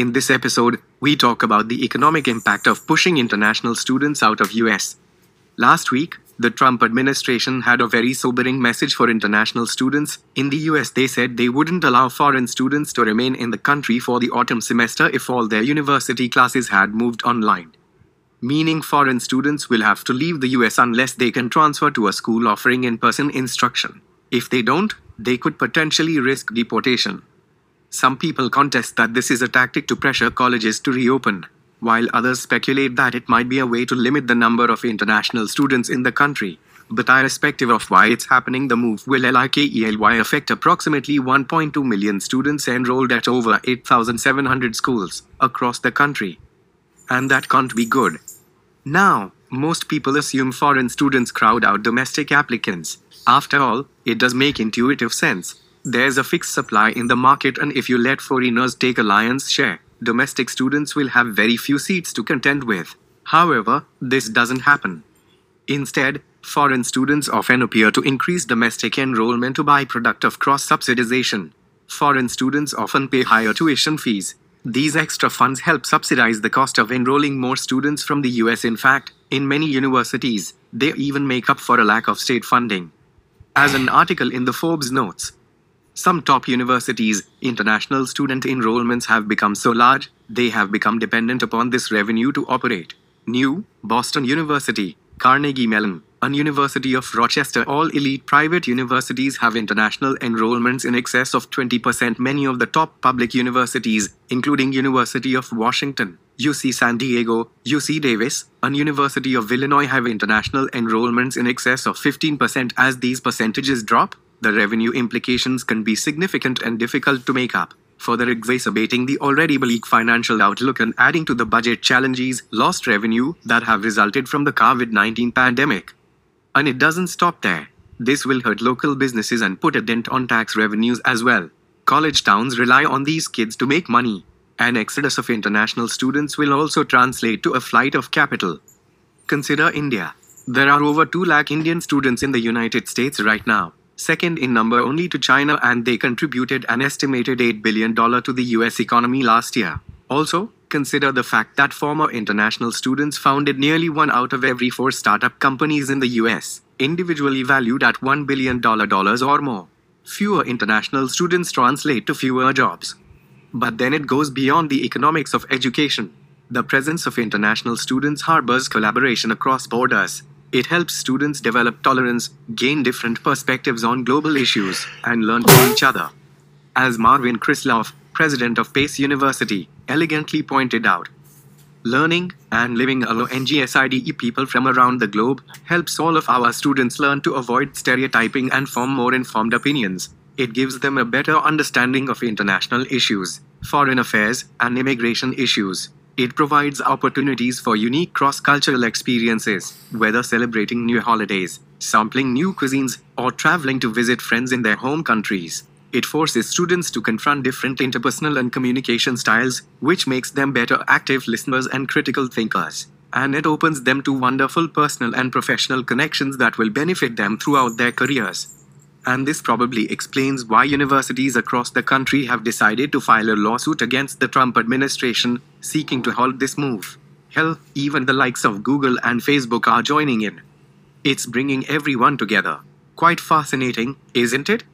In this episode, we talk about the economic impact of pushing international students out of US. Last week, the Trump administration had a very sobering message for international students. In the US, they said they wouldn't allow foreign students to remain in the country for the autumn semester if all their university classes had moved online. Meaning, foreign students will have to leave the US unless they can transfer to a school offering in person instruction. If they don't, they could potentially risk deportation. Some people contest that this is a tactic to pressure colleges to reopen, while others speculate that it might be a way to limit the number of international students in the country. But irrespective of why it's happening, the move will likely affect approximately 1.2 million students enrolled at over 8,700 schools across the country. And that can't be good. Now, most people assume foreign students crowd out domestic applicants. After all, it does make intuitive sense. There's a fixed supply in the market, and if you let foreigners take a lion's share, domestic students will have very few seats to contend with. However, this doesn't happen. Instead, foreign students often appear to increase domestic enrollment a byproduct of cross subsidization. Foreign students often pay higher tuition fees. These extra funds help subsidize the cost of enrolling more students from the US. In fact, in many universities, they even make up for a lack of state funding. As an article in the Forbes notes, some top universities' international student enrollments have become so large, they have become dependent upon this revenue to operate. NYU, Boston University, Carnegie Mellon, and University of Rochester, all elite private universities have international enrollments in excess of 20%. Many of the top public universities, including University of Washington, UC San Diego, UC Davis, and University of Illinois have international enrollments in excess of 15%. As these percentages drop, the revenue implications can be significant and difficult to make up, further exacerbating the already bleak financial outlook and adding to the budget challenges, lost revenue that have resulted from the COVID 19 pandemic. And it doesn't stop there. This will hurt local businesses and put a dent on tax revenues as well. College towns rely on these kids to make money. An exodus of international students will also translate to a flight of capital. Consider India. There are over 2 lakh Indian students in the United States right now second in number only to China, and they contributed an estimated $8 billion to the US economy last year. Also, consider the fact that former international students founded nearly one out of every four startup companies in the US, individually valued at $1 billion or more. Fewer international students translate to fewer jobs. But then it goes beyond the economics of education. The presence of international students harbors collaboration across borders, it helps students develop tolerance, gain different perspectives on global issues, and learn from each other. As Marvin Krislov, president of Pace University, elegantly pointed out, learning and living alongside people from around the globe helps all of our students learn to avoid stereotyping and form more informed opinions. It gives them a better understanding of international issues, foreign affairs, and immigration issues. It provides opportunities for unique cross cultural experiences, whether celebrating new holidays, sampling new cuisines, or traveling to visit friends in their home countries. It forces students to confront different interpersonal and communication styles, which makes them better active listeners and critical thinkers. And it opens them to wonderful personal and professional connections that will benefit them throughout their careers and this probably explains why universities across the country have decided to file a lawsuit against the Trump administration seeking to halt this move. Hell, even the likes of Google and Facebook are joining in. It's bringing everyone together. Quite fascinating, isn't it?